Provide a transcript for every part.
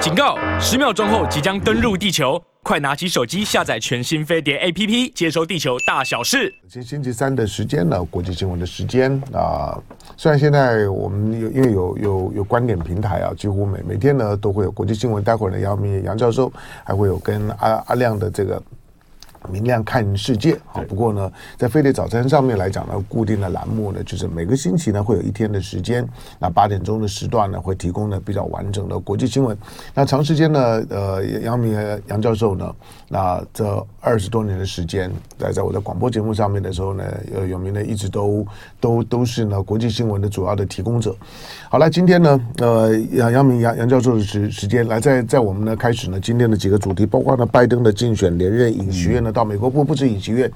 警告！十秒钟后即将登陆地球，快拿起手机下载全新飞碟 APP，接收地球大小事。今星期三的时间呢，国际新闻的时间啊、虽然现在我们有因为有有有观点平台啊，几乎每每天呢都会有国际新闻。待会儿呢，杨明杨教授还会有跟阿阿亮的这个。明亮看世界啊！不过呢，在飞碟早餐上面来讲呢，固定的栏目呢，就是每个星期呢会有一天的时间，那八点钟的时段呢会提供呢比较完整的国际新闻。那长时间呢，呃，杨明杨教授呢，那这二十多年的时间，在在我的广播节目上面的时候呢，呃，有名呢一直都都都是呢国际新闻的主要的提供者。好了，今天呢，呃，杨杨明杨杨教授的时时间来在在我们呢开始呢今天的几个主题，包括呢拜登的竞选连任影学院呢。到美国不不止尹锡悦，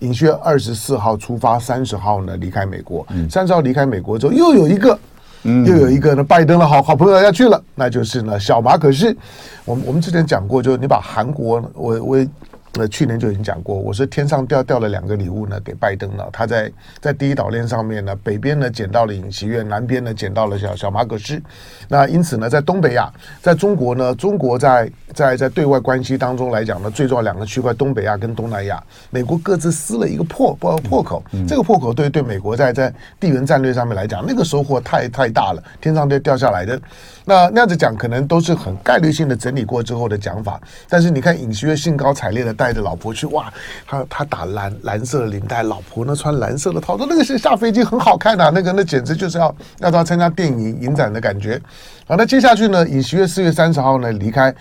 尹锡悦二十四号出发，三十号呢离开美国。三十号离开美国之后，又有一个，又有一个呢，拜登的好好朋友要去了，那就是呢小马可是。我们我们之前讲过，就是你把韩国，我我。那去年就已经讲过，我是天上掉掉了两个礼物呢，给拜登了。他在在第一岛链上面呢，北边呢捡到了尹锡悦，南边呢捡到了小小马可斯。那因此呢，在东北亚，在中国呢，中国在在在对外关系当中来讲呢，最重要两个区块，东北亚跟东南亚，美国各自撕了一个破破破口。这个破口对对美国在在地缘战略上面来讲，那个收获太太大了，天上掉掉下来的。那那样子讲，可能都是很概率性的整理过之后的讲法。但是你看尹锡悦兴高采烈的。带着老婆去哇，他他打蓝蓝色的领带，老婆呢穿蓝色的套装，那个是下飞机很好看的，那个那简直就是要要到参加电影影展的感觉。好，那接下去呢，尹锡悦四月三十号呢离开，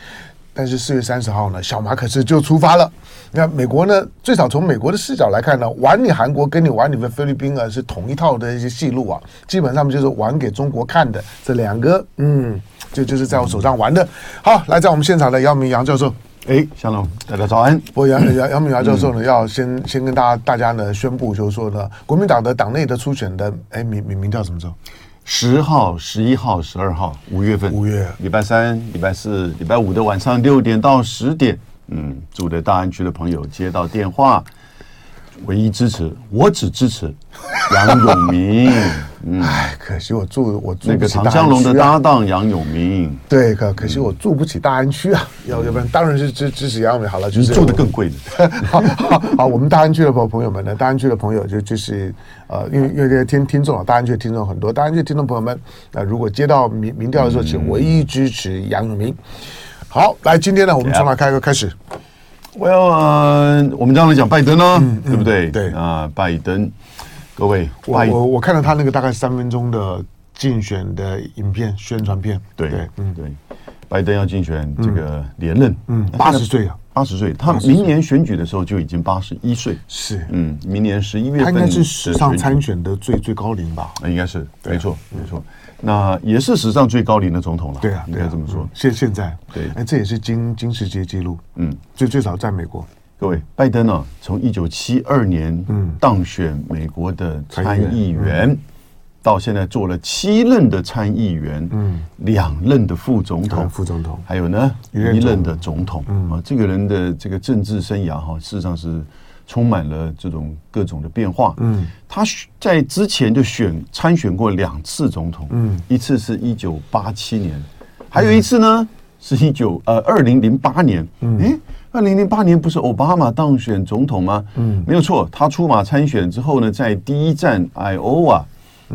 但是四月三十号呢，小马可是就出发了。那美国呢，最少从美国的视角来看呢，玩你韩国跟你玩你们菲律宾啊，是同一套的一些戏路啊，基本上就是玩给中国看的。这两个，嗯，就就是在我手上玩的。好，来在我们现场的姚明杨教授。哎，香龙，大家早安。我杨杨杨明华教授呢，要先先跟大家大家呢宣布，就是说呢，国民党的党内的初选的，哎，名名名叫什么时候？十号、十一号、十二号，五月份。五月，礼拜三、礼拜四、礼拜五的晚上六点到十点，嗯，住在大安区的朋友接到电话。唯一支持，我只支持 杨永明。嗯，哎，可惜我住我住那个唐湘龙的搭档杨永明。对，可可惜我住不起大安区啊，要要不然当然是支支持杨永明好了，就是住的更贵的。好好好，我们大安区的朋朋友们呢，大安区的朋友就就是呃，因为因为这个听听众啊，大安区的听众很多，大安区的听众朋友们，呃，如果接到民民调的时候，请唯一支持杨永明。好，来，今天呢，我们从哪开个开始？Well，呃，我们刚才讲拜登呢，对不对？对。啊、呃，拜登，各位，我我我看到他那个大概三分钟的竞选的影片宣传片，对对，嗯。对，拜登要竞选这个连任，嗯，八十岁啊，八十岁，他明年选举的时候就已经八十一岁，是，嗯，明年十一月份，他应该是史上参选的最最高龄吧？应该是，没错，没错。那也是史上最高龄的总统了，对啊，应该这么说。现现在，对，哎，这也是金金世界纪录，嗯，最最少在美国。各位，拜登呢，从一九七二年嗯。当选美国的参议员，到现在做了七任的参议员，嗯，两任的副总统，副总统，还有呢一任的总统，啊，这个人的这个政治生涯哈，事实上是。充满了这种各种的变化。嗯，他在之前就选参选过两次总统。嗯，一次是一九八七年，还有一次呢是一九呃二零零八年。嗯，诶，二零零八年不是奥巴马当选总统吗？嗯，没有错，他出马参选之后呢，在第一站艾欧瓦，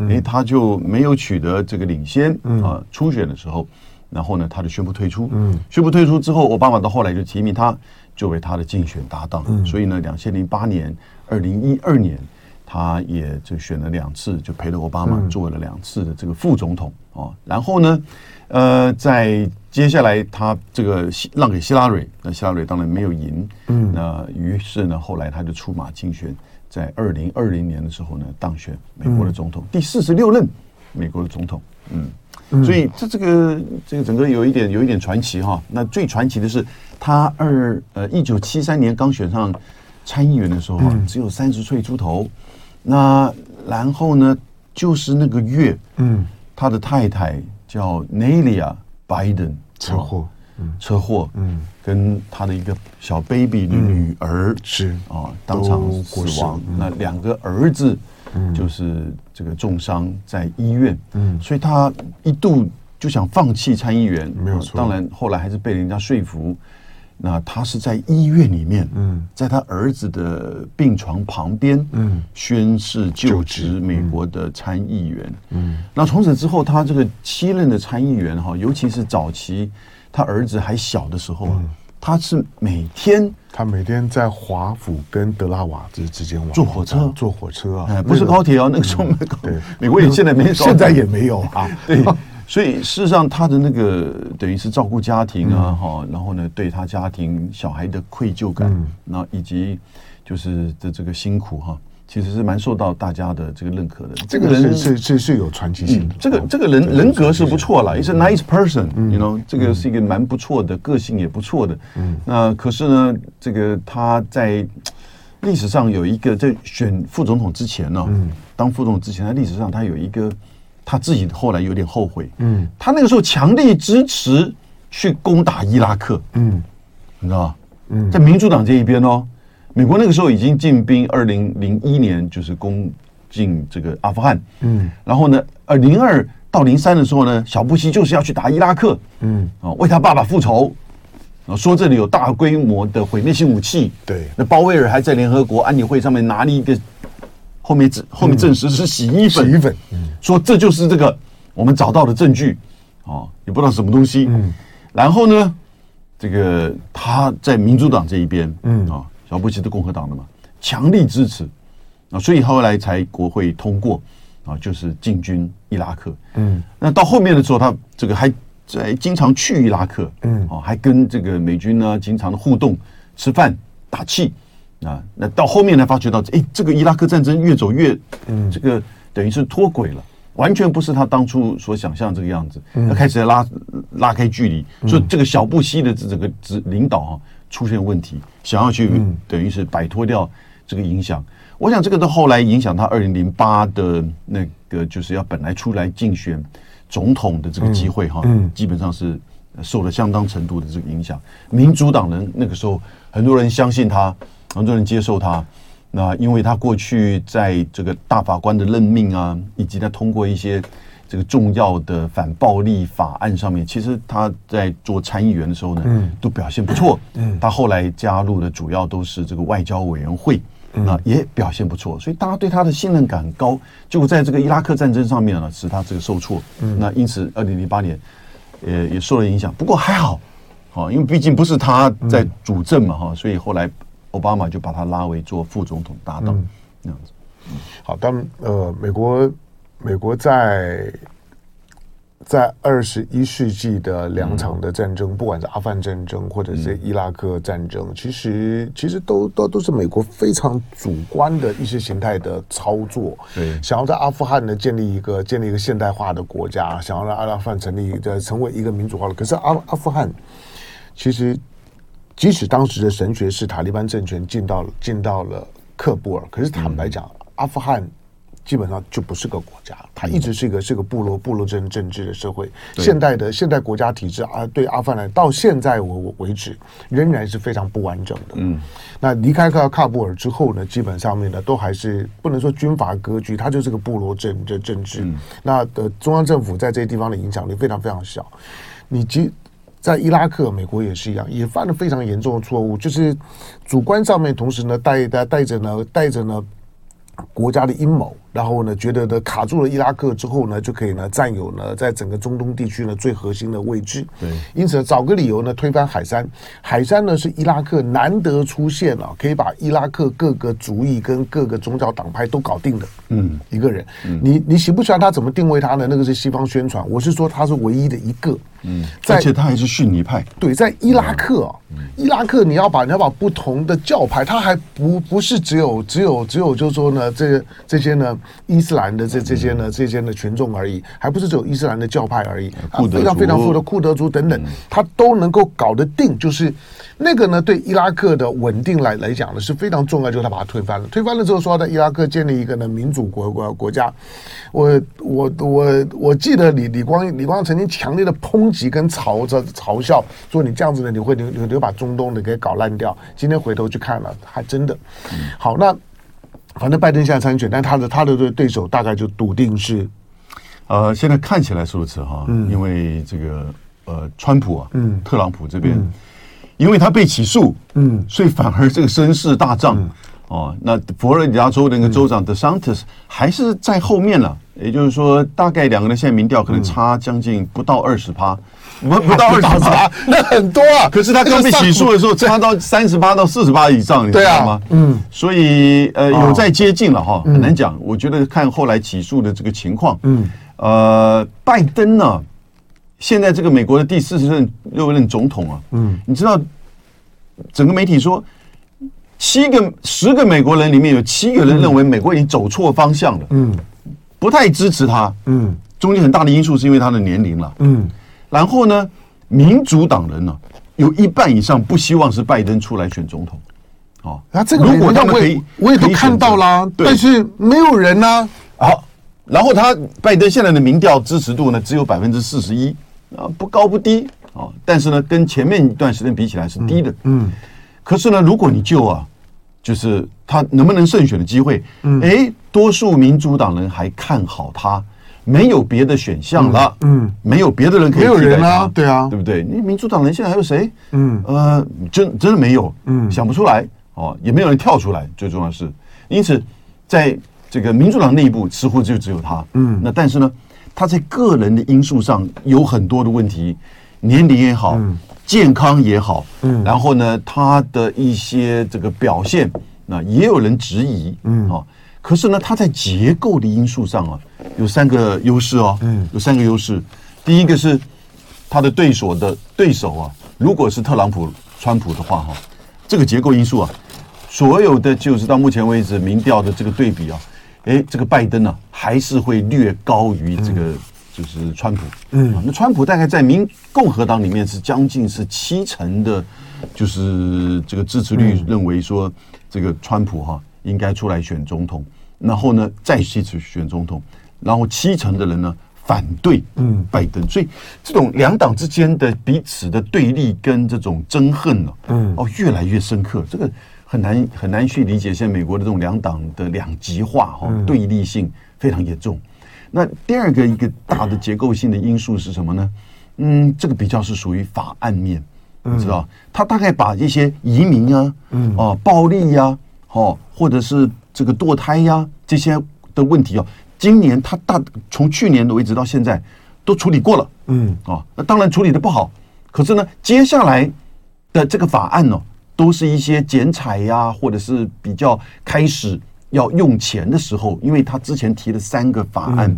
诶，他就没有取得这个领先。嗯啊，初选的时候，然后呢，他就宣布退出。嗯，宣布退出之后，奥巴马到后来就提名他。作为他的竞选搭档，嗯、所以呢，两千零八年、二零一二年，他也就选了两次，就陪了奥巴马做了两次的这个副总统啊。嗯、然后呢，呃，在接下来他这个让给希拉蕊，那希拉蕊当然没有赢，嗯，那于是呢，后来他就出马竞选，在二零二零年的时候呢，当选美国的总统，嗯、第四十六任美国的总统，嗯。所以这这个这个整个有一点有一点传奇哈。那最传奇的是他二呃一九七三年刚选上参议员的时候啊，只有三十岁出头。那然后呢，就是那个月，嗯，他的太太叫 Naylia Biden 车祸，车祸，嗯，跟他的一个小 baby 的女儿是。啊当场死亡。那两个儿子。就是这个重伤在医院，嗯，所以他一度就想放弃参议员，没有错。当然后来还是被人家说服。那他是在医院里面，嗯，在他儿子的病床旁边，嗯，宣誓就职美国的参议员，嗯。那从此之后，他这个七任的参议员哈，尤其是早期他儿子还小的时候，他是每天他每天在华府跟德拉瓦之之间坐火车，坐火车啊，不是高铁哦，那个时候没有，对，美国也现在没，现在也没有。啊，对。所以事实上，他的那个等于是照顾家庭啊，哈、嗯，然后呢，对他家庭小孩的愧疚感，那、嗯、以及就是的这个辛苦哈，其实是蛮受到大家的这个认可的。这个人是是是有传奇性的，这个这个人人格是不错了，也是 nice person，you know，这个是一个蛮不错的，个性也不错的。嗯，那可是呢，这个他在历史上有一个在选副总统之前呢，嗯，当副总统之前，在历史上他有一个。他自己后来有点后悔，嗯，他那个时候强力支持去攻打伊拉克，嗯，你知道吗？嗯，在民主党这一边哦，美国那个时候已经进兵，二零零一年就是攻进这个阿富汗，嗯，然后呢，呃，零二到零三的时候呢，小布希就是要去打伊拉克，嗯，啊，为他爸爸复仇，啊，说这里有大规模的毁灭性武器，对，那鲍威尔还在联合国安理会上面拿了一个。后面证后面证实是洗衣粉，洗衣粉，说这就是这个我们找到的证据，啊，也不知道什么东西。嗯，然后呢，这个他在民主党这一边，嗯。啊，小布希是共和党的嘛，强力支持。啊，所以后来才国会通过啊，就是进军伊拉克。嗯，那到后面的时候，他这个还在经常去伊拉克，嗯。啊，还跟这个美军呢经常的互动、吃饭、打气。啊，那到后面才，发觉到，哎，这个伊拉克战争越走越，嗯，这个等于是脱轨了，完全不是他当初所想象这个样子。他开始在拉拉开距离，所以这个小布希的这整个指领导啊出现问题，想要去等于是摆脱掉这个影响。我想这个到后来影响他二零零八的那个就是要本来出来竞选总统的这个机会哈，基本上是受了相当程度的这个影响。民主党人那个时候很多人相信他。很多人接受他，那因为他过去在这个大法官的任命啊，以及他通过一些这个重要的反暴力法案上面，其实他在做参议员的时候呢，都表现不错。嗯，他后来加入的主要都是这个外交委员会，那也表现不错，所以大家对他的信任感高。结果在这个伊拉克战争上面呢，使他这个受挫。嗯，那因此二零零八年，呃，也受了影响。不过还好，好，因为毕竟不是他在主政嘛，哈，所以后来。奥巴马就把他拉为做副总统搭档，那样子。好，当呃，美国美国在在二十一世纪的两场的战争，不管是阿富汗战争或者是伊拉克战争，其实其实都都都是美国非常主观的意识形态的操作。对，想要在阿富汗呢建立一个建立一个现代化的国家，想要让阿富汗成立的成为一个民主化的，可是阿阿富汗其实。即使当时的神学是塔利班政权进到了进到了喀布尔，可是坦白讲，阿富汗基本上就不是个国家，它一直是一个是个部落部落政政治的社会。现代的现代国家体制啊，对阿富汗到现在为为止仍然是非常不完整的。嗯，那离开喀喀布尔之后呢，基本上面呢都还是不能说军阀割据，它就是个部落政政政治。那的中央政府在这些地方的影响力非常非常小。你即。在伊拉克，美国也是一样，也犯了非常严重的错误，就是主观上面，同时呢带带带着呢带着呢国家的阴谋。然后呢，觉得呢卡住了伊拉克之后呢，就可以呢占有呢在整个中东地区呢最核心的位置。对，因此找个理由呢推翻海山。海山呢是伊拉克难得出现啊，可以把伊拉克各个族裔跟各个宗教党派都搞定的。嗯，一个人。嗯，你你喜不喜欢他？怎么定位他呢？那个是西方宣传。我是说他是唯一的一个。嗯，而且他还是逊尼派。对，在伊拉克啊，伊拉克你要把你要把不同的教派，他还不不是只有只有只有就是说呢，这这些呢。伊斯兰的这这些呢，这些呢群众而已，还不是只有伊斯兰的教派而已，非常非常富的库德族等等，他都能够搞得定。就是那个呢，对伊拉克的稳定来来讲呢是非常重要。就是他把它推翻了，推翻了之后说在伊拉克建立一个呢民主国国国家。我我我我记得李李光李光曾经强烈的抨击跟嘲嘲嘲笑，说你这样子呢，你会你你会把中东的给搞烂掉。今天回头去看了，还真的好那。反正拜登现在参选，但他的他的对对手大概就笃定是呃，现在看起来是如此哈，嗯，因为这个呃，川普啊，嗯，特朗普这边，嗯、因为他被起诉，嗯，所以反而这个声势大涨。嗯。哦，那佛罗里达州的那个州长 DeSantis 还是在后面了，也就是说，大概两个人现在民调可能差将近不到二十趴，不不到二十八，那很多啊。可是他刚被起诉的时候，差到三十八到四十八以上，你知道吗？嗯，所以呃，有在接近了哈，很难讲。我觉得看后来起诉的这个情况，嗯，呃，拜登呢，现在这个美国的第四十任六任总统啊，嗯，你知道，整个媒体说。七个、十个美国人里面有七个人认为美国已经走错方向了，嗯，不太支持他，嗯，中间很大的因素是因为他的年龄了，嗯，然后呢，民主党人呢，有一半以上不希望是拜登出来选总统，哦，那这个如果他们可以，我也都看到啦，但是没有人呢，好，然后他拜登现在的民调支持度呢只有百分之四十一，啊，不高不低，啊，但是呢，跟前面一段时间比起来是低的，嗯。可是呢，如果你就啊，就是他能不能胜选的机会，嗯，哎，多数民主党人还看好他，没有别的选项了，嗯，没有别的人可以替代他，没有人啊，对啊，对不对？你民主党人现在还有谁？嗯，呃，真真的没有，嗯，想不出来哦，也没有人跳出来。最重要的是，因此在这个民主党内部似乎就只有他，嗯，那但是呢，他在个人的因素上有很多的问题，年龄也好。嗯健康也好，嗯，然后呢，他的一些这个表现，那也有人质疑，嗯啊，可是呢，它在结构的因素上啊，有三个优势哦，嗯，有三个优势。第一个是他的对手的对手啊，如果是特朗普、川普的话哈，这个结构因素啊，所有的就是到目前为止民调的这个对比啊，哎，这个拜登呢，还是会略高于这个。就是川普，嗯，那川普大概在民共和党里面是将近是七成的，就是这个支持率认为说这个川普哈应该出来选总统，然后呢再去选总统，然后七成的人呢反对，嗯，拜登，所以这种两党之间的彼此的对立跟这种憎恨呢，嗯，哦越来越深刻，这个很难很难去理解，现在美国的这种两党的两极化哈对立性非常严重。那第二个一个大的结构性的因素是什么呢？嗯，这个比较是属于法案面，你知道，他大概把一些移民啊，嗯，哦，暴力呀，哦，或者是这个堕胎呀这些的问题哦，今年他大从去年的为止到现在都处理过了，嗯，哦，那当然处理的不好，可是呢，接下来的这个法案呢，都是一些剪彩呀，或者是比较开始。要用钱的时候，因为他之前提了三个法案，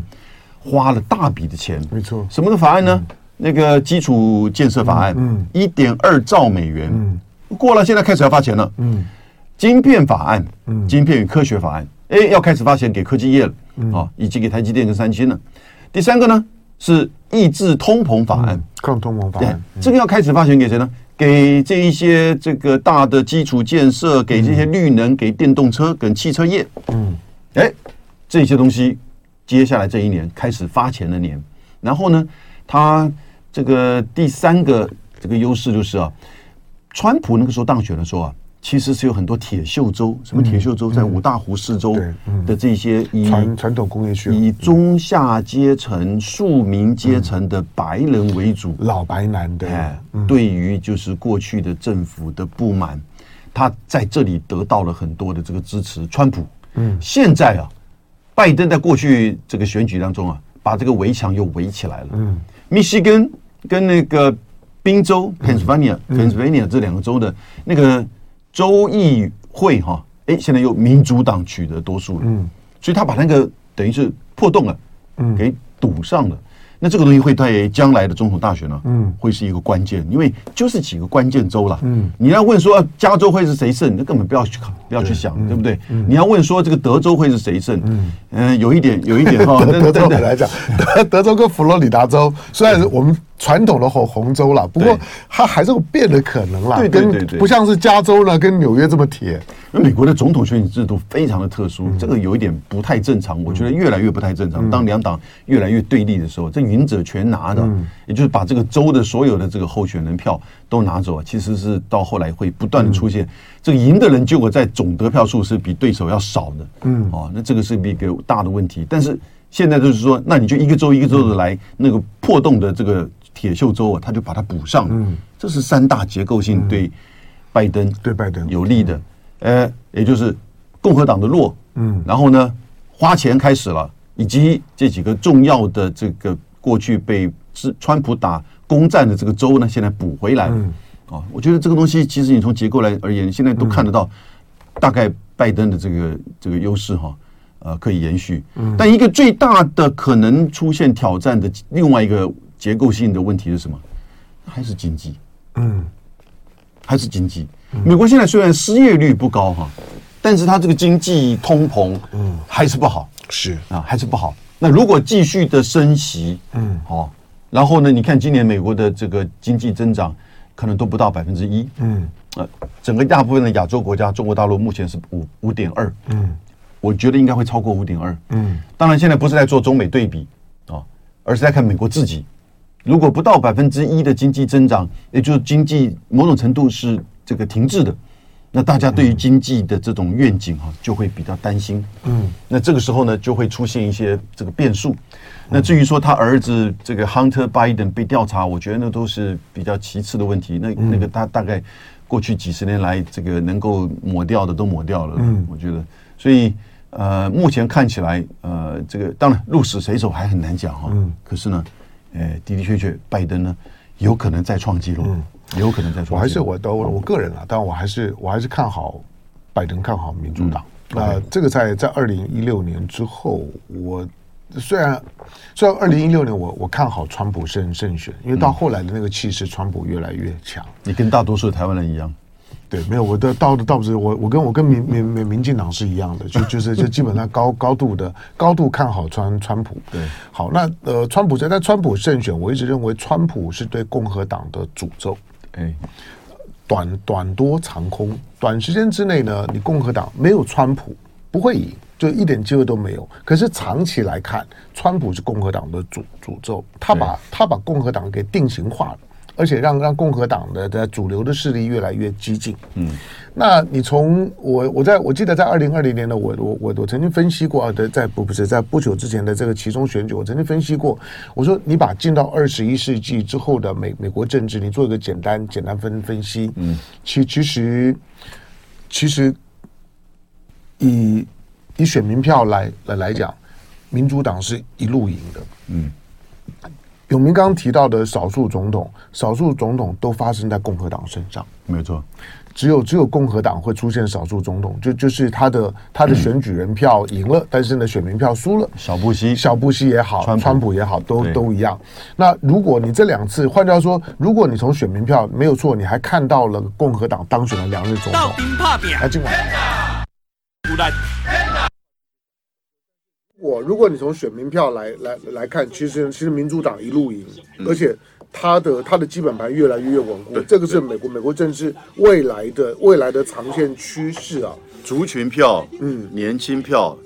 花了大笔的钱。没错，什么的法案呢？那个基础建设法案，嗯，一点二兆美元，嗯，过了，现在开始要发钱了。嗯，晶片法案，嗯，晶片与科学法案，哎，要开始发钱给科技业了，啊，以及给台积电跟三星了。第三个呢是抑制通膨法案，抗通膨法案，这个要开始发钱给谁呢？给这一些这个大的基础建设，给这些绿能，给电动车跟汽车业，嗯，哎，这些东西接下来这一年开始发钱的年，然后呢，他这个第三个这个优势就是啊，川普那个时候当选的时候啊。其实是有很多铁锈州，什么铁锈州，在五大湖四周的这些以传传统工业区，以中下阶层、庶民阶层的白人为主，老白男的。哎，对于就是过去的政府的不满，他在这里得到了很多的这个支持。川普，嗯，现在啊，拜登在过去这个选举当中啊，把这个围墙又围起来了。嗯，密西根跟那个宾州 （Pennsylvania）、Pennsylvania 这两个州的那个。州议会哈，哎，现在又民主党取得多数了，嗯，所以他把那个等于是破洞了，嗯，给堵上了。那这个东西会对将来的总统大选呢，嗯，会是一个关键，因为就是几个关键州了，嗯，你要问说加州会是谁胜，那根本不要去考，不要去想，对不对？你要问说这个德州会是谁胜，嗯，有一点，有一点哈，德州来讲，德德州跟佛罗里达州虽然我们。传统的红红州了，不过它还是有变的可能啦。对对对对，不像是加州呢，跟纽约这么铁。那美国的总统选举制度非常的特殊，这个有一点不太正常。我觉得越来越不太正常。当两党越来越对立的时候，这赢者全拿的，也就是把这个州的所有的这个候选人票都拿走啊。其实是到后来会不断的出现，这个赢的人结果在总得票数是比对手要少的。嗯，哦，那这个是一个大的问题。但是现在就是说，那你就一个州一个州的来，那个破洞的这个铁锈州啊，他就把它补上。嗯，这是三大结构性对拜登对拜登有利的。呃，也就是共和党的弱，嗯，然后呢，花钱开始了，以及这几个重要的这个过去被是川普打攻占的这个州呢，现在补回来了。啊，我觉得这个东西其实你从结构来而言，现在都看得到，大概拜登的这个这个优势哈，呃，可以延续。但一个最大的可能出现挑战的另外一个结构性的问题是什么？还是经济？嗯，还是经济。美国现在虽然失业率不高哈，但是它这个经济通膨，嗯，还是不好。是啊，还是不好。那如果继续的升息，嗯，好，然后呢，你看今年美国的这个经济增长。可能都不到百分之一，嗯，呃，整个大部分的亚洲国家，中国大陆目前是五五点二，嗯，我觉得应该会超过五点二，嗯，当然现在不是在做中美对比啊，而是在看美国自己，如果不到百分之一的经济增长，也就是经济某种程度是这个停滞的，那大家对于经济的这种愿景哈就会比较担心，嗯，那这个时候呢就会出现一些这个变数。那至于说他儿子这个 Hunter Biden 被调查，我觉得那都是比较其次的问题。那那个他大概过去几十年来，这个能够抹掉的都抹掉了。嗯，我觉得，所以呃，目前看起来，呃，这个当然鹿死谁手还很难讲哈。嗯。可是呢，呃，的的确确，拜登呢有可能再创纪录，有可能再创。我还是我都我个人啊，但我还是我还是看好拜登，看好民主党。那这个在在二零一六年之后，我。虽然，虽然二零一六年我我看好川普胜胜选，因为到后来的那个气势，川普越来越强。你跟大多数台湾人一样，对，没有我的倒的倒不是我我跟我跟民民民民进党是一样的，就就是就基本上高高度的高度看好川川普。对，好，那呃，川普在但川普胜选，我一直认为川普是对共和党的诅咒。哎，短短多长空，短时间之内呢，你共和党没有川普不会赢。就一点机会都没有。可是长期来看，川普是共和党的诅诅咒，他把他把共和党给定型化了，而且让让共和党的的主流的势力越来越激进。嗯，那你从我我在我记得在二零二零年的我我我我曾经分析过啊，在不不是在不久之前的这个其中选举，我曾经分析过，我说你把进到二十一世纪之后的美美国政治，你做一个简单简单分分析，嗯，其其实其实以。以选民票来来来讲，民主党是一路赢的。嗯，永明刚刚提到的少数总统，少数总统都发生在共和党身上。没错，只有只有共和党会出现少数总统，就就是他的他的选举人票赢了，但是呢，选民票输了。小布希，小布希也好，川普，川普也好，都都一样。那如果你这两次，换句话说，如果你从选民票没有错，你还看到了共和党当选了两任总统，来今晚。我如果你从选民票来来来看，其实其实民主党一路赢，而且他的他的基本盘越来越越稳固，这个是美国美国政治未来的未来的长线趋势啊。族群票，嗯，年轻票。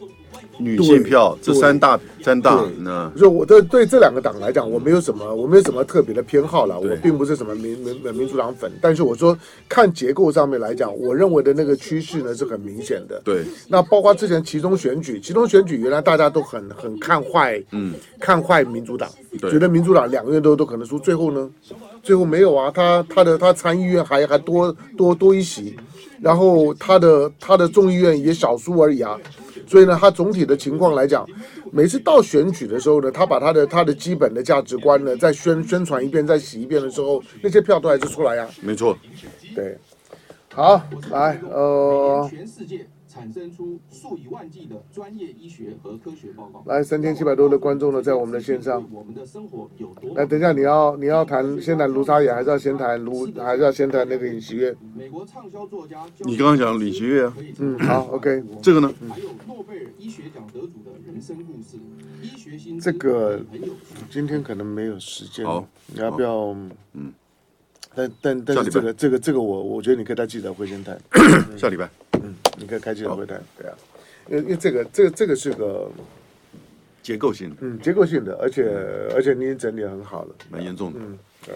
女性票这三大三大，那。就我对对这两个党来讲，我没有什么我没有什么特别的偏好了，我并不是什么民民民主党粉，但是我说看结构上面来讲，我认为的那个趋势呢是很明显的。对，那包括之前其中选举，其中选举原来大家都很很看坏，嗯，看坏民主党，觉得民主党两个月都都可能输，最后呢，最后没有啊，他他的他参议院还还多多多一席，然后他的他的众议院也小输而已啊。所以呢，他总体的情况来讲，每次到选举的时候呢，他把他的他的基本的价值观呢，再宣宣传一遍，再洗一遍的时候，那些票都还是出来呀。没错，对，好，来，呃。全世界。产生出数以万计的专业医学和科学报告。来，三千七百多的观众呢，在我们的线上。我们的生活有多？来，等一下，你要你要谈，先谈卢沙野，还是要先谈卢，还是要先谈那个尹锡悦？美国畅销作家。你刚刚讲尹锡悦啊？嗯，好，OK。这个呢？还有诺贝尔医学奖得主的人生故事，医学新这个今天可能没有时间。好，你要不要？嗯。但但但是这个这个这个我我觉得你可以在记者会先谈。下礼拜。嗯，你可以开记者会谈，对啊，因为因为这个这个这个是个结构性的，嗯，结构性的，而且而且你已经整理很好了，蛮严重的，嗯，对。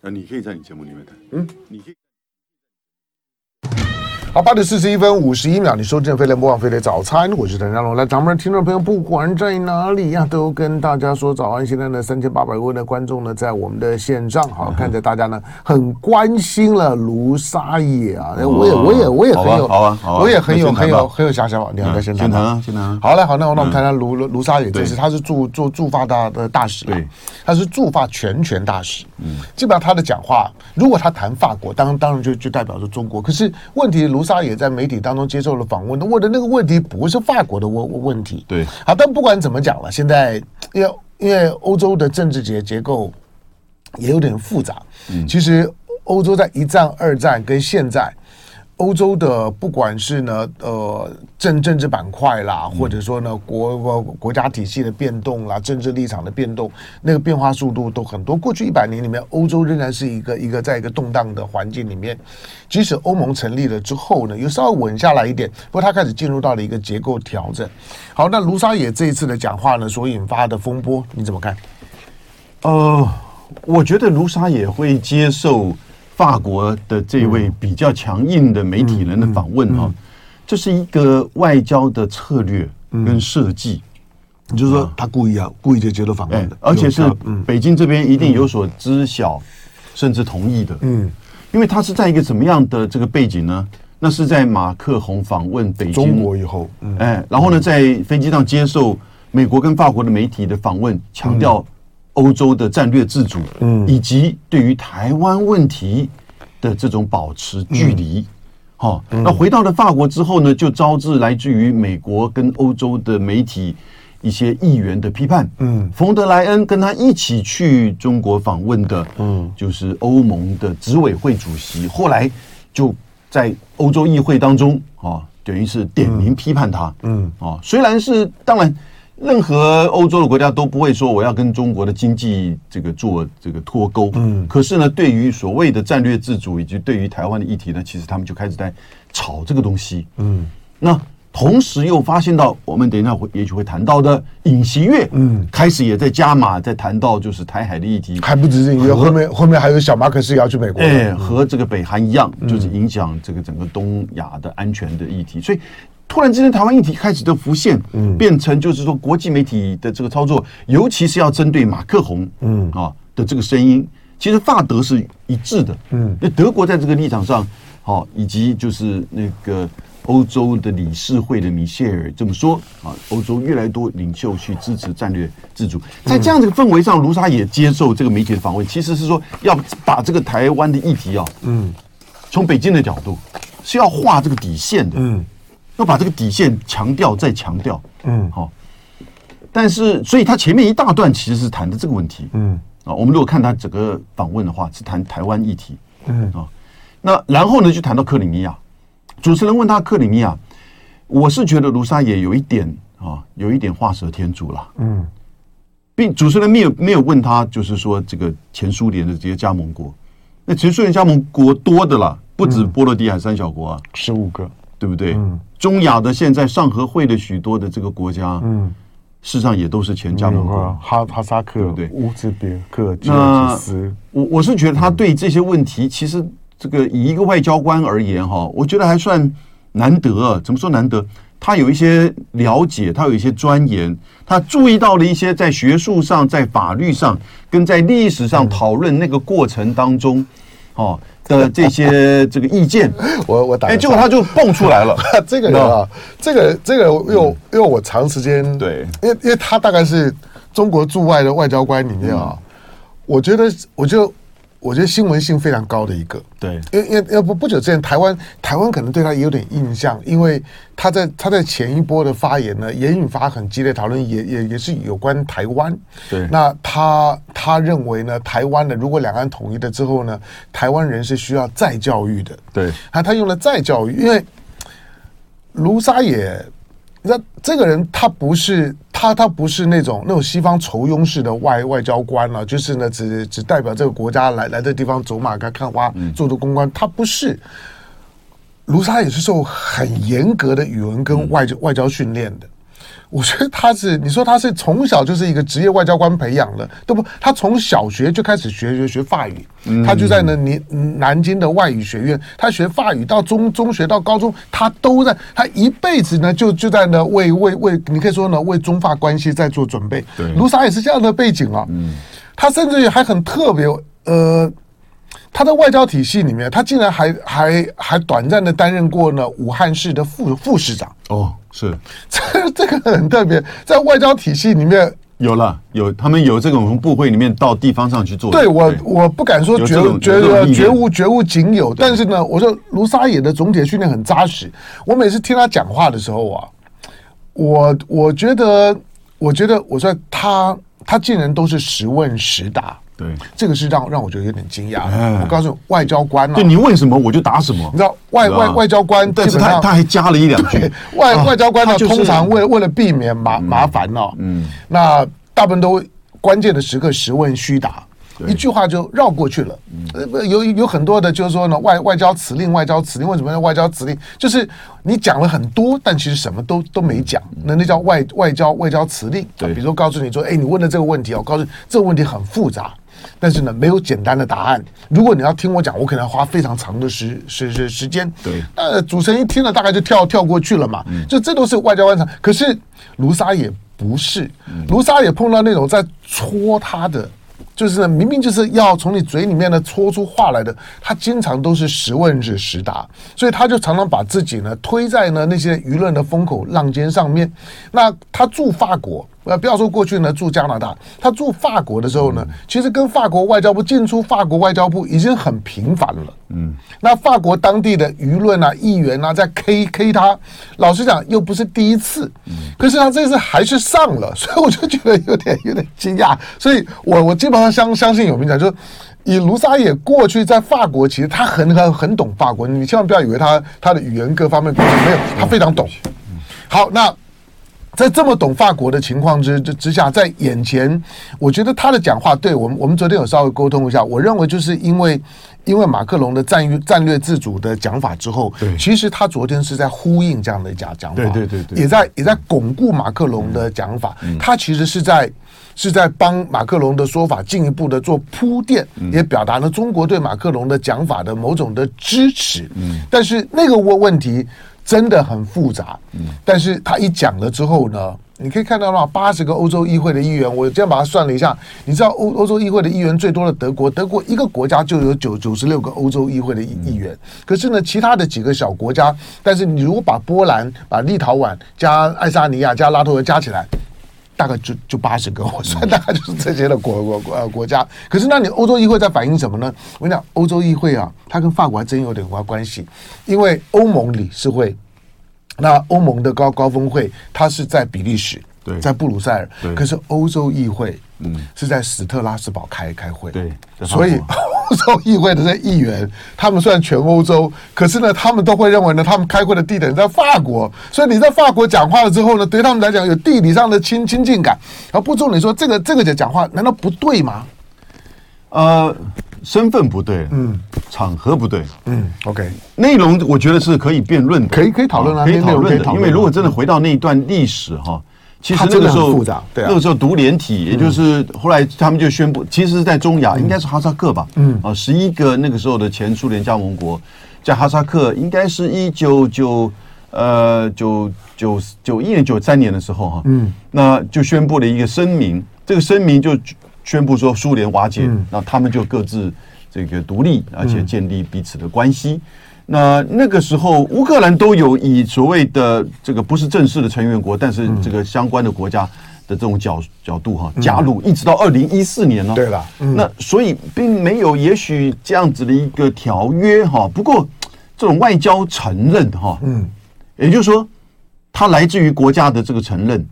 啊，你可以在你节目里面谈，嗯，你可以。好，八点四十一分五十一秒，你收听飞来播放飞来早餐，我是陈家龙。来，咱们的听众朋友，不管在哪里呀、啊，都跟大家说早安。现在呢，三千八百位的观众呢，在我们的线上，好，看着大家呢，很关心了卢沙野啊，哦、我也，我也，我也很有，好啊，好啊，我也很有，很有，很有遐想。你好，先谈啊，先谈啊。好嘞，好，那我那我们谈谈卢卢沙野这是，他是驻驻驻法大的大使，对，他是驻法全权大使。嗯，基本上他的讲话，如果他谈法国，当当然就就代表着中国。可是问题，卢沙也在媒体当中接受了访问，问的那个问题不是法国的问问题。对，好，但不管怎么讲了，现在因为因为欧洲的政治结结构也有点复杂。嗯，其实欧洲在一战、二战跟现在。欧洲的不管是呢，呃，政政治板块啦，或者说呢，国国家体系的变动啦，政治立场的变动，那个变化速度都很多。过去一百年里面，欧洲仍然是一个一个在一个动荡的环境里面。即使欧盟成立了之后呢，又稍微稳下来一点，不过它开始进入到了一个结构调整。好，那卢沙野这一次的讲话呢，所引发的风波，你怎么看？呃，我觉得卢沙野会接受。法国的这位比较强硬的媒体人的访问哈，这是一个外交的策略跟设计，就是说他故意啊，故意就接受访问的，而且是北京这边一定有所知晓，甚至同意的。嗯，因为他是在一个怎么样的这个背景呢？那是在马克宏访问北京中国以后，哎，然后呢，在飞机上接受美国跟法国的媒体的访问，强调。欧洲的战略自主，嗯，以及对于台湾问题的这种保持距离，好，那回到了法国之后呢，就招致来自于美国跟欧洲的媒体一些议员的批判，嗯，冯德莱恩跟他一起去中国访问的，嗯，就是欧盟的执委会主席，后来就在欧洲议会当中，啊，等于是点名批判他，嗯，啊，虽然是当然。任何欧洲的国家都不会说我要跟中国的经济这个做这个脱钩，嗯，可是呢，对于所谓的战略自主以及对于台湾的议题呢，其实他们就开始在炒这个东西，嗯，那同时又发现到我们等一下会也许会谈到的尹锡悦，嗯，开始也在加码，在谈到就是台海的议题，还不止这个，后面后面还有小马可是也要去美国，哎，和这个北韩一样，就是影响这个整个东亚的安全的议题，所以。突然之间，台湾议题开始的浮现，嗯，变成就是说国际媒体的这个操作，尤其是要针对马克宏，嗯。啊的这个声音，其实法德是一致的，嗯，那德国在这个立场上，好，以及就是那个欧洲的理事会的米歇尔这么说啊，欧洲越来越多领袖去支持战略自主，在这样的氛围上，卢沙也接受这个媒体的访问，其实是说要把这个台湾的议题啊，嗯，从北京的角度是要画这个底线的，嗯。要把这个底线强调再强调，嗯，好，但是，所以他前面一大段其实是谈的这个问题，嗯，啊，我们如果看他整个访问的话，是谈台湾议题，嗯。啊，那然后呢，就谈到克里米亚，主持人问他克里米亚，我是觉得卢沙野有一点啊，有一点画蛇添足了，嗯，并主持人没有没有问他，就是说这个前苏联的这些加盟国，那前苏联加盟国多的了，不止波罗的海三小国啊，十五个。对不对？嗯，中亚的现在上合会的许多的这个国家，嗯，事实上也都是前加盟国，哈哈萨克，对不对？乌兹别克、吉尔吉斯，我我是觉得他对这些问题，其实这个以一个外交官而言，哈，我觉得还算难得。怎么说难得？他有一些了解，他有一些钻研，他注意到了一些在学术上、在法律上跟在历史上讨论那个过程当中，哦。的这些这个意见，我我打，哎，结果他就蹦出来了。这个人啊，这个这个因为因为我长时间对，因为因为他大概是中国驻外的外交官里面啊，我觉得我就。我觉得新闻性非常高的一个，对，因为因为不不久之前，台湾台湾可能对他也有点印象，因为他在他在前一波的发言呢，也引发很激烈讨论，也也也是有关台湾。对，那他他认为呢，台湾呢，如果两岸统一了之后呢，台湾人是需要再教育的。对，他他用了再教育，因为卢沙野。那这个人他不是他他不是那种那种西方仇庸式的外外交官了，就是呢只只代表这个国家来来这地方走马看看花做做公关，他不是。卢沙也是受很严格的语文跟外交外交训练的。我觉得他是，你说他是从小就是一个职业外交官培养的，都不，他从小学就开始学学学法语，他就在那南南京的外语学院，他学法语到中中学到高中，他都在，他一辈子呢就就在那为为为，你可以说呢为中法关系在做准备。对，卢沙也是这样的背景啊，他甚至于还很特别，呃。他的外交体系里面，他竟然还还还短暂的担任过呢武汉市的副副市长。哦，是，这这个很特别，在外交体系里面有了有他们有这种从部会里面到地方上去做。对我我不敢说绝绝绝绝无绝无仅有，但是呢，我说卢沙野的总体训练很扎实。我每次听他讲话的时候啊，我我觉得我觉得我说他他竟然都是实问实答。对，这个是让让我觉得有点惊讶。我告诉你，外交官啊，对你问什么我就答什么。你知道外外外交官，但是他他还加了一两句。外外交官呢，通常为为了避免麻麻烦呢，嗯，那大部分都关键的时刻实问虚答，一句话就绕过去了。呃，有有很多的，就是说呢，外外交辞令，外交辞令，为什么叫外交辞令？就是你讲了很多，但其实什么都都没讲，那那叫外外交外交辞令。对，比如说告诉你说，哎，你问的这个问题，我告诉你这个问题很复杂。但是呢，没有简单的答案。如果你要听我讲，我可能要花非常长的时时时时间。对，那主持人一听了，大概就跳跳过去了嘛。嗯，就这都是外交官场。可是卢沙也不是，卢沙也碰到那种在戳他的，就是明明就是要从你嘴里面呢戳出话来的，他经常都是实问是实答，所以他就常常把自己呢推在呢那些舆论的风口浪尖上面。那他驻法国。呃，不要说过去呢，住加拿大，他住法国的时候呢，其实跟法国外交部进出法国外交部已经很频繁了。嗯，那法国当地的舆论啊、议员啊，在 K K 他，老实讲又不是第一次。嗯，可是他这次还是上了，所以我就觉得有点有点惊讶。所以我我基本上相相信有名讲，就是以卢沙野过去在法国，其实他很很很懂法国，你千万不要以为他他的语言各方面没有，他非常懂。好，那。在这么懂法国的情况之之之下，在眼前，我觉得他的讲话，对我们我们昨天有稍微沟通一下，我认为就是因为因为马克龙的战略战略自主的讲法之后，对，其实他昨天是在呼应这样的讲讲法，对对对对，也在也在巩固马克龙的讲法，他其实是在是在帮马克龙的说法进一步的做铺垫，也表达了中国对马克龙的讲法的某种的支持，嗯，但是那个问问题。真的很复杂，嗯，但是他一讲了之后呢，你可以看到了八十个欧洲议会的议员，我这样把它算了一下，你知道欧欧洲议会的议员最多的德国，德国一个国家就有九九十六个欧洲议会的议议员，可是呢，其他的几个小国家，但是你如果把波兰、把立陶宛加爱沙尼亚加拉脱维加起来。大概就就八十个，我算大概就是这些的国国国呃国家。可是那你欧洲议会在反映什么呢？我跟你讲，欧洲议会啊，它跟法国还真有点关关系，因为欧盟理事会，那欧盟的高高峰会，它是在比利时，对，在布鲁塞尔，可是欧洲议会。嗯，是在史特拉斯堡开开会，对，所以 欧洲议会的这议员，他们虽然全欧洲，可是呢，他们都会认为呢，他们开会的地点在法国，所以你在法国讲话了之后呢，对他们来讲有地理上的亲亲近感。而不重你说这个这个就讲话，难道不对吗？呃，身份不对，嗯，场合不对，嗯，OK，内容我觉得是可以辩论的，可以可以讨论啊，可以讨论的，因为如果真的回到那一段历史哈。其实那个时候，那个时候独联体，也就是后来他们就宣布，其实是在中亚，应该是哈萨克吧，嗯。啊，十一个那个时候的前苏联加盟国，在哈萨克，应该是一九九呃九九九一年九三年的时候哈，嗯，那就宣布了一个声明，这个声明就宣布说苏联瓦解，那他们就各自这个独立，而且建立彼此的关系。那那个时候，乌克兰都有以所谓的这个不是正式的成员国，但是这个相关的国家的这种角角度哈加入，一直到二零一四年呢。对了，那所以并没有也许这样子的一个条约哈。不过这种外交承认哈，嗯，也就是说，它来自于国家的这个承认，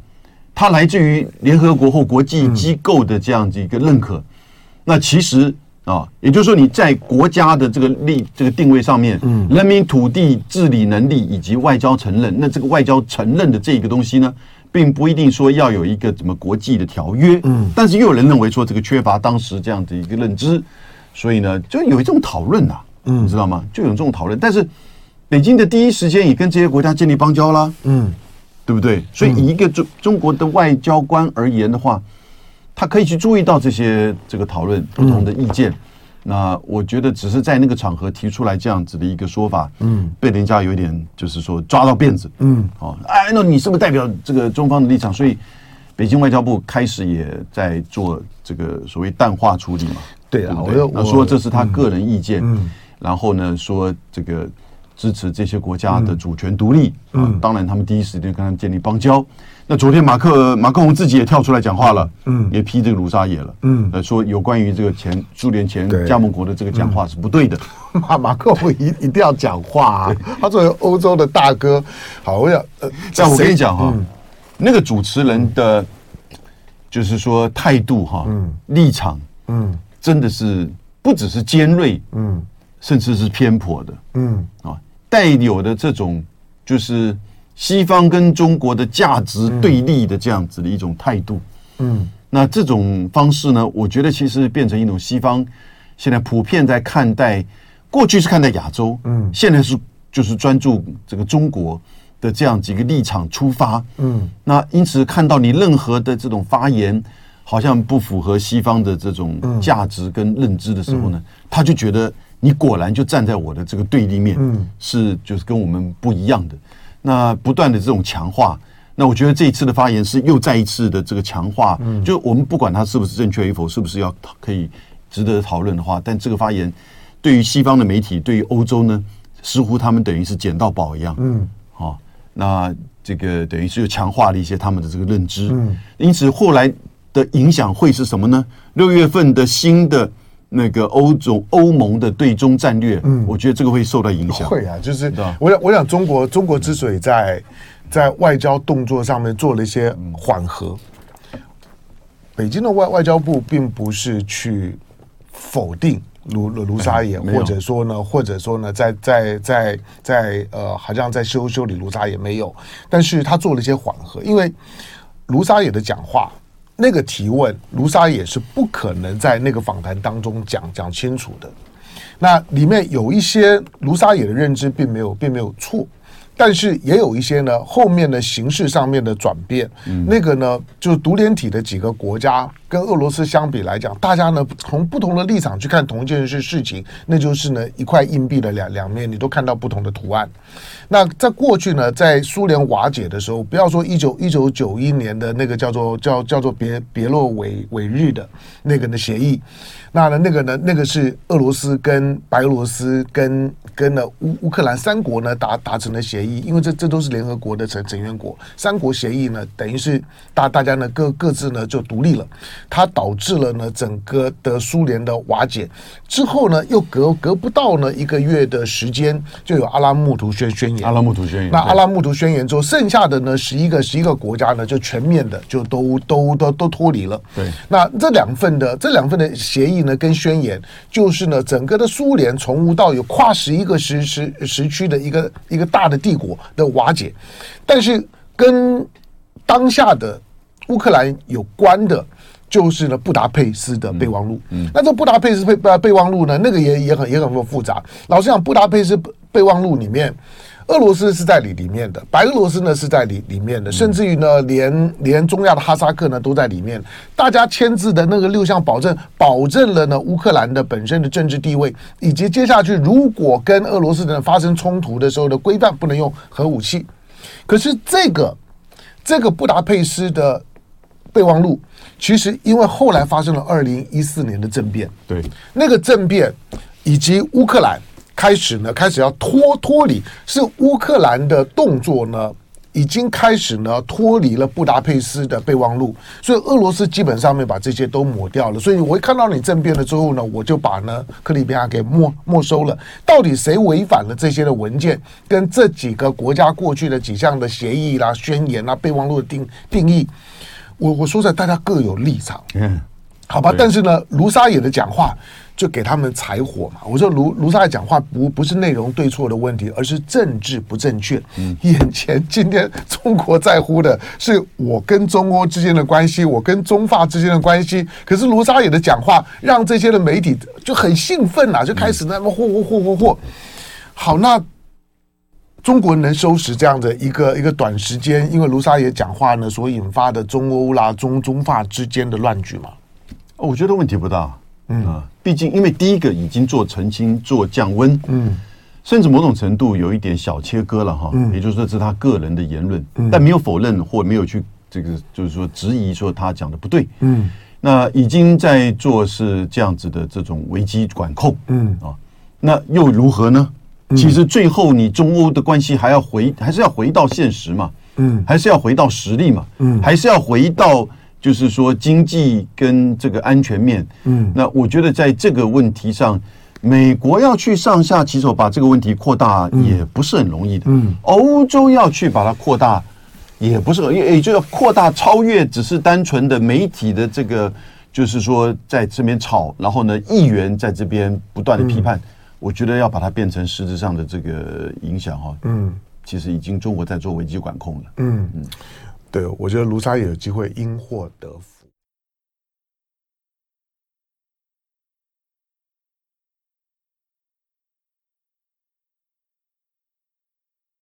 它来自于联合国或国际机构的这样子一个认可。那其实。啊，也就是说，你在国家的这个立这个定位上面，嗯，人民土地治理能力以及外交承认，那这个外交承认的这个东西呢，并不一定说要有一个什么国际的条约，嗯，但是又有人认为说这个缺乏当时这样的一个认知，所以呢，就有一种讨论呐，嗯，你知道吗？就有这种讨论，但是北京的第一时间也跟这些国家建立邦交啦，嗯，对不对？所以以一个中中国的外交官而言的话，他可以去注意到这些这个讨论不同的意见。那我觉得只是在那个场合提出来这样子的一个说法，嗯，被人家有一点就是说抓到辫子，嗯，哦，哎，那你是不是代表这个中方的立场？所以北京外交部开始也在做这个所谓淡化处理嘛，对啊，对，那说这是他个人意见，嗯，然后呢说这个支持这些国家的主权独立，嗯，当然他们第一时间跟他们建立邦交。那昨天马克马克龙自己也跳出来讲话了，嗯，也批这个卢沙野了，嗯，呃，说有关于这个前苏联前加盟国的这个讲话是不对的。马马克龙一一定要讲话啊，他作为欧洲的大哥，好，我想，呃，这样我跟你讲哈，那个主持人的，就是说态度哈，嗯，立场，嗯，真的是不只是尖锐，嗯，甚至是偏颇的，嗯，啊，带有的这种就是。西方跟中国的价值对立的这样子的一种态度，嗯，那这种方式呢，我觉得其实变成一种西方现在普遍在看待，过去是看待亚洲，嗯，现在是就是专注这个中国的这样几个立场出发，嗯，那因此看到你任何的这种发言好像不符合西方的这种价值跟认知的时候呢，他就觉得你果然就站在我的这个对立面，嗯，是就是跟我们不一样的。那不断的这种强化，那我觉得这一次的发言是又再一次的这个强化。嗯，就我们不管它是不是正确与否，是不是要可以值得讨论的话，但这个发言对于西方的媒体，对于欧洲呢，似乎他们等于是捡到宝一样。嗯，好，那这个等于是又强化了一些他们的这个认知。嗯，因此后来的影响会是什么呢？六月份的新的。那个欧洲欧盟的对中战略，嗯，我觉得这个会受到影响。会啊，就是我想，我想中国中国之所以在在外交动作上面做了一些缓和，北京的外外交部并不是去否定卢卢沙野，或者说呢，或者说呢，在在在在呃，好像在修修理卢沙野没有，但是他做了一些缓和，因为卢沙野的讲话。那个提问，卢沙野是不可能在那个访谈当中讲讲清楚的。那里面有一些卢沙野的认知并没有并没有错。但是也有一些呢，后面的形式上面的转变，嗯、那个呢，就是独联体的几个国家跟俄罗斯相比来讲，大家呢从不同的立场去看同一件事事情，那就是呢一块硬币的两两面，你都看到不同的图案。那在过去呢，在苏联瓦解的时候，不要说一九一九九一年的那个叫做叫叫做别别洛韦韦日的那个的协议。那呢，那个呢，那个是俄罗斯跟白俄罗斯跟跟呢乌乌克兰三国呢达达成的协议，因为这这都是联合国的成成员国，三国协议呢等于是大大家呢各各自呢就独立了，它导致了呢整个的苏联的瓦解之后呢，又隔隔不到呢一个月的时间，就有阿拉木图宣宣言，阿拉木图宣言，那阿拉木图宣言之后，剩下的呢十一个十一个国家呢就全面的就都都都都脱离了，对，那这两份的这两份的协议。呢，跟宣言就是呢，整个的苏联从无到有，跨十一个时时时区的一个一个大的帝国的瓦解，但是跟当下的乌克兰有关的，就是呢布达佩斯的备忘录。嗯，那这布达佩斯备备备忘录呢，那个也也很也很复杂。老实讲，布达佩斯备忘录里面。俄罗斯是在里里面的，白俄罗斯呢是在里里面的，甚至于呢，连连中亚的哈萨克呢都在里面。大家签字的那个六项保证，保证了呢乌克兰的本身的政治地位，以及接下去如果跟俄罗斯人发生冲突的时候的规范，不能用核武器。可是这个这个布达佩斯的备忘录，其实因为后来发生了二零一四年的政变，对那个政变以及乌克兰。开始呢，开始要脱脱离，是乌克兰的动作呢，已经开始呢脱离了布达佩斯的备忘录，所以俄罗斯基本上面把这些都抹掉了。所以我一看到你政变了之后呢，我就把呢克里米亚给没没收了。到底谁违反了这些的文件，跟这几个国家过去的几项的协议啦、宣言啦、备忘录的定定义，我我说在大家各有立场，嗯，好吧。但是呢，卢沙野的讲话。就给他们柴火嘛！我说卢卢沙野讲话不不是内容对错的问题，而是政治不正确。嗯，眼前今天中国在乎的是我跟中欧之间的关系，我跟中法之间的关系。可是卢沙野的讲话让这些的媒体就很兴奋啊，就开始那么嚯嚯嚯嚯嚯！好，那中国能收拾这样的一个一个短时间，因为卢沙野讲话呢所引发的中欧啦、中中法之间的乱局吗？我觉得问题不大。嗯啊，毕竟因为第一个已经做澄清、做降温，嗯，甚至某种程度有一点小切割了哈。嗯，也就是说这是他个人的言论，嗯，但没有否认或没有去这个就是说质疑说他讲的不对。嗯，那已经在做是这样子的这种危机管控。嗯啊，那又如何呢？其实最后你中欧的关系还要回还是要回到现实嘛？嗯，还是要回到实力嘛？嗯，还是要回到。就是说，经济跟这个安全面，嗯，那我觉得在这个问题上，美国要去上下其手把这个问题扩大，也不是很容易的。嗯，欧洲要去把它扩大，也不是，也也就要扩大超越只是单纯的媒体的这个，就是说在这边吵，然后呢，议员在这边不断的批判，我觉得要把它变成实质上的这个影响哈。嗯，其实已经中国在做危机管控了。嗯嗯。对，我觉得卢沙也有机会因祸得福。